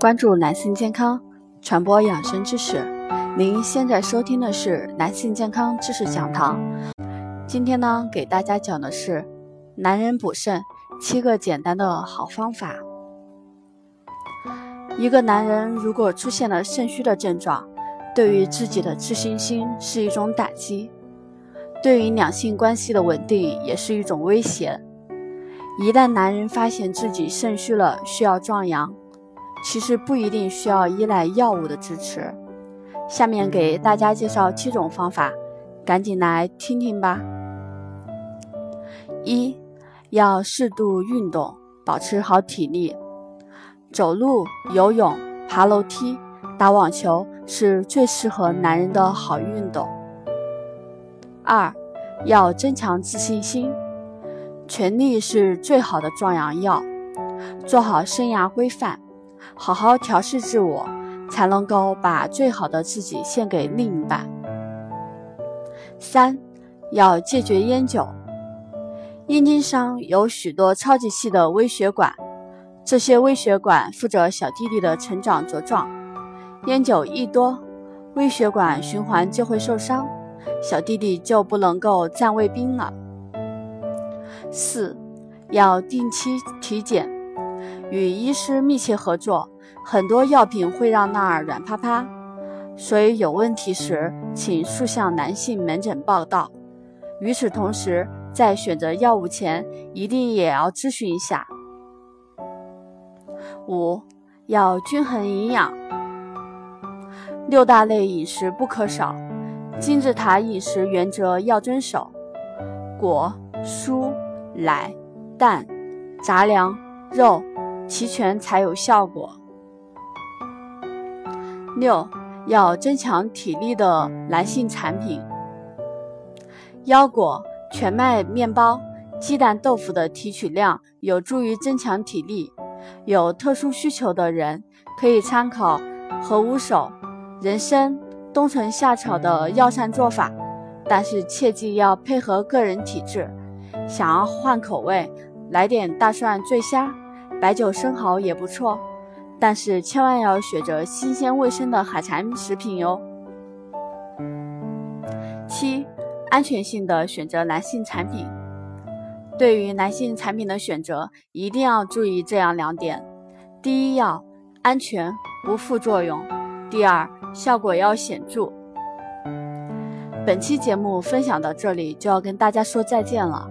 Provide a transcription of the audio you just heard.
关注男性健康，传播养生知识。您现在收听的是男性健康知识讲堂。今天呢，给大家讲的是男人补肾七个简单的好方法。一个男人如果出现了肾虚的症状，对于自己的自信心是一种打击，对于两性关系的稳定也是一种威胁。一旦男人发现自己肾虚了，需要壮阳。其实不一定需要依赖药物的支持。下面给大家介绍七种方法，赶紧来听听吧。一要适度运动，保持好体力。走路、游泳、爬楼梯、打网球是最适合男人的好运动。二要增强自信心，全力是最好的壮阳药。做好生涯规范。好好调试自我，才能够把最好的自己献给另一半。三，要戒绝烟酒。阴茎上有许多超级细的微血管，这些微血管负责小弟弟的成长茁壮。烟酒一多，微血管循环就会受伤，小弟弟就不能够站卫兵了。四，要定期体检。与医师密切合作，很多药品会让那儿软趴趴，所以有问题时，请速向男性门诊报道。与此同时，在选择药物前，一定也要咨询一下。五，要均衡营养，六大类饮食不可少，金字塔饮食原则要遵守：果、蔬、奶、蛋、杂粮、肉。齐全才有效果。六要增强体力的男性产品，腰果、全麦面包、鸡蛋、豆腐的提取量有助于增强体力。有特殊需求的人可以参考何五手、人参、冬虫夏草的药膳做法，但是切记要配合个人体质。想要换口味，来点大蒜醉虾。白酒生蚝也不错，但是千万要选择新鲜卫生的海产食品哟。七，安全性的选择男性产品。对于男性产品的选择，一定要注意这样两点：第一，要安全无副作用；第二，效果要显著。本期节目分享到这里，就要跟大家说再见了。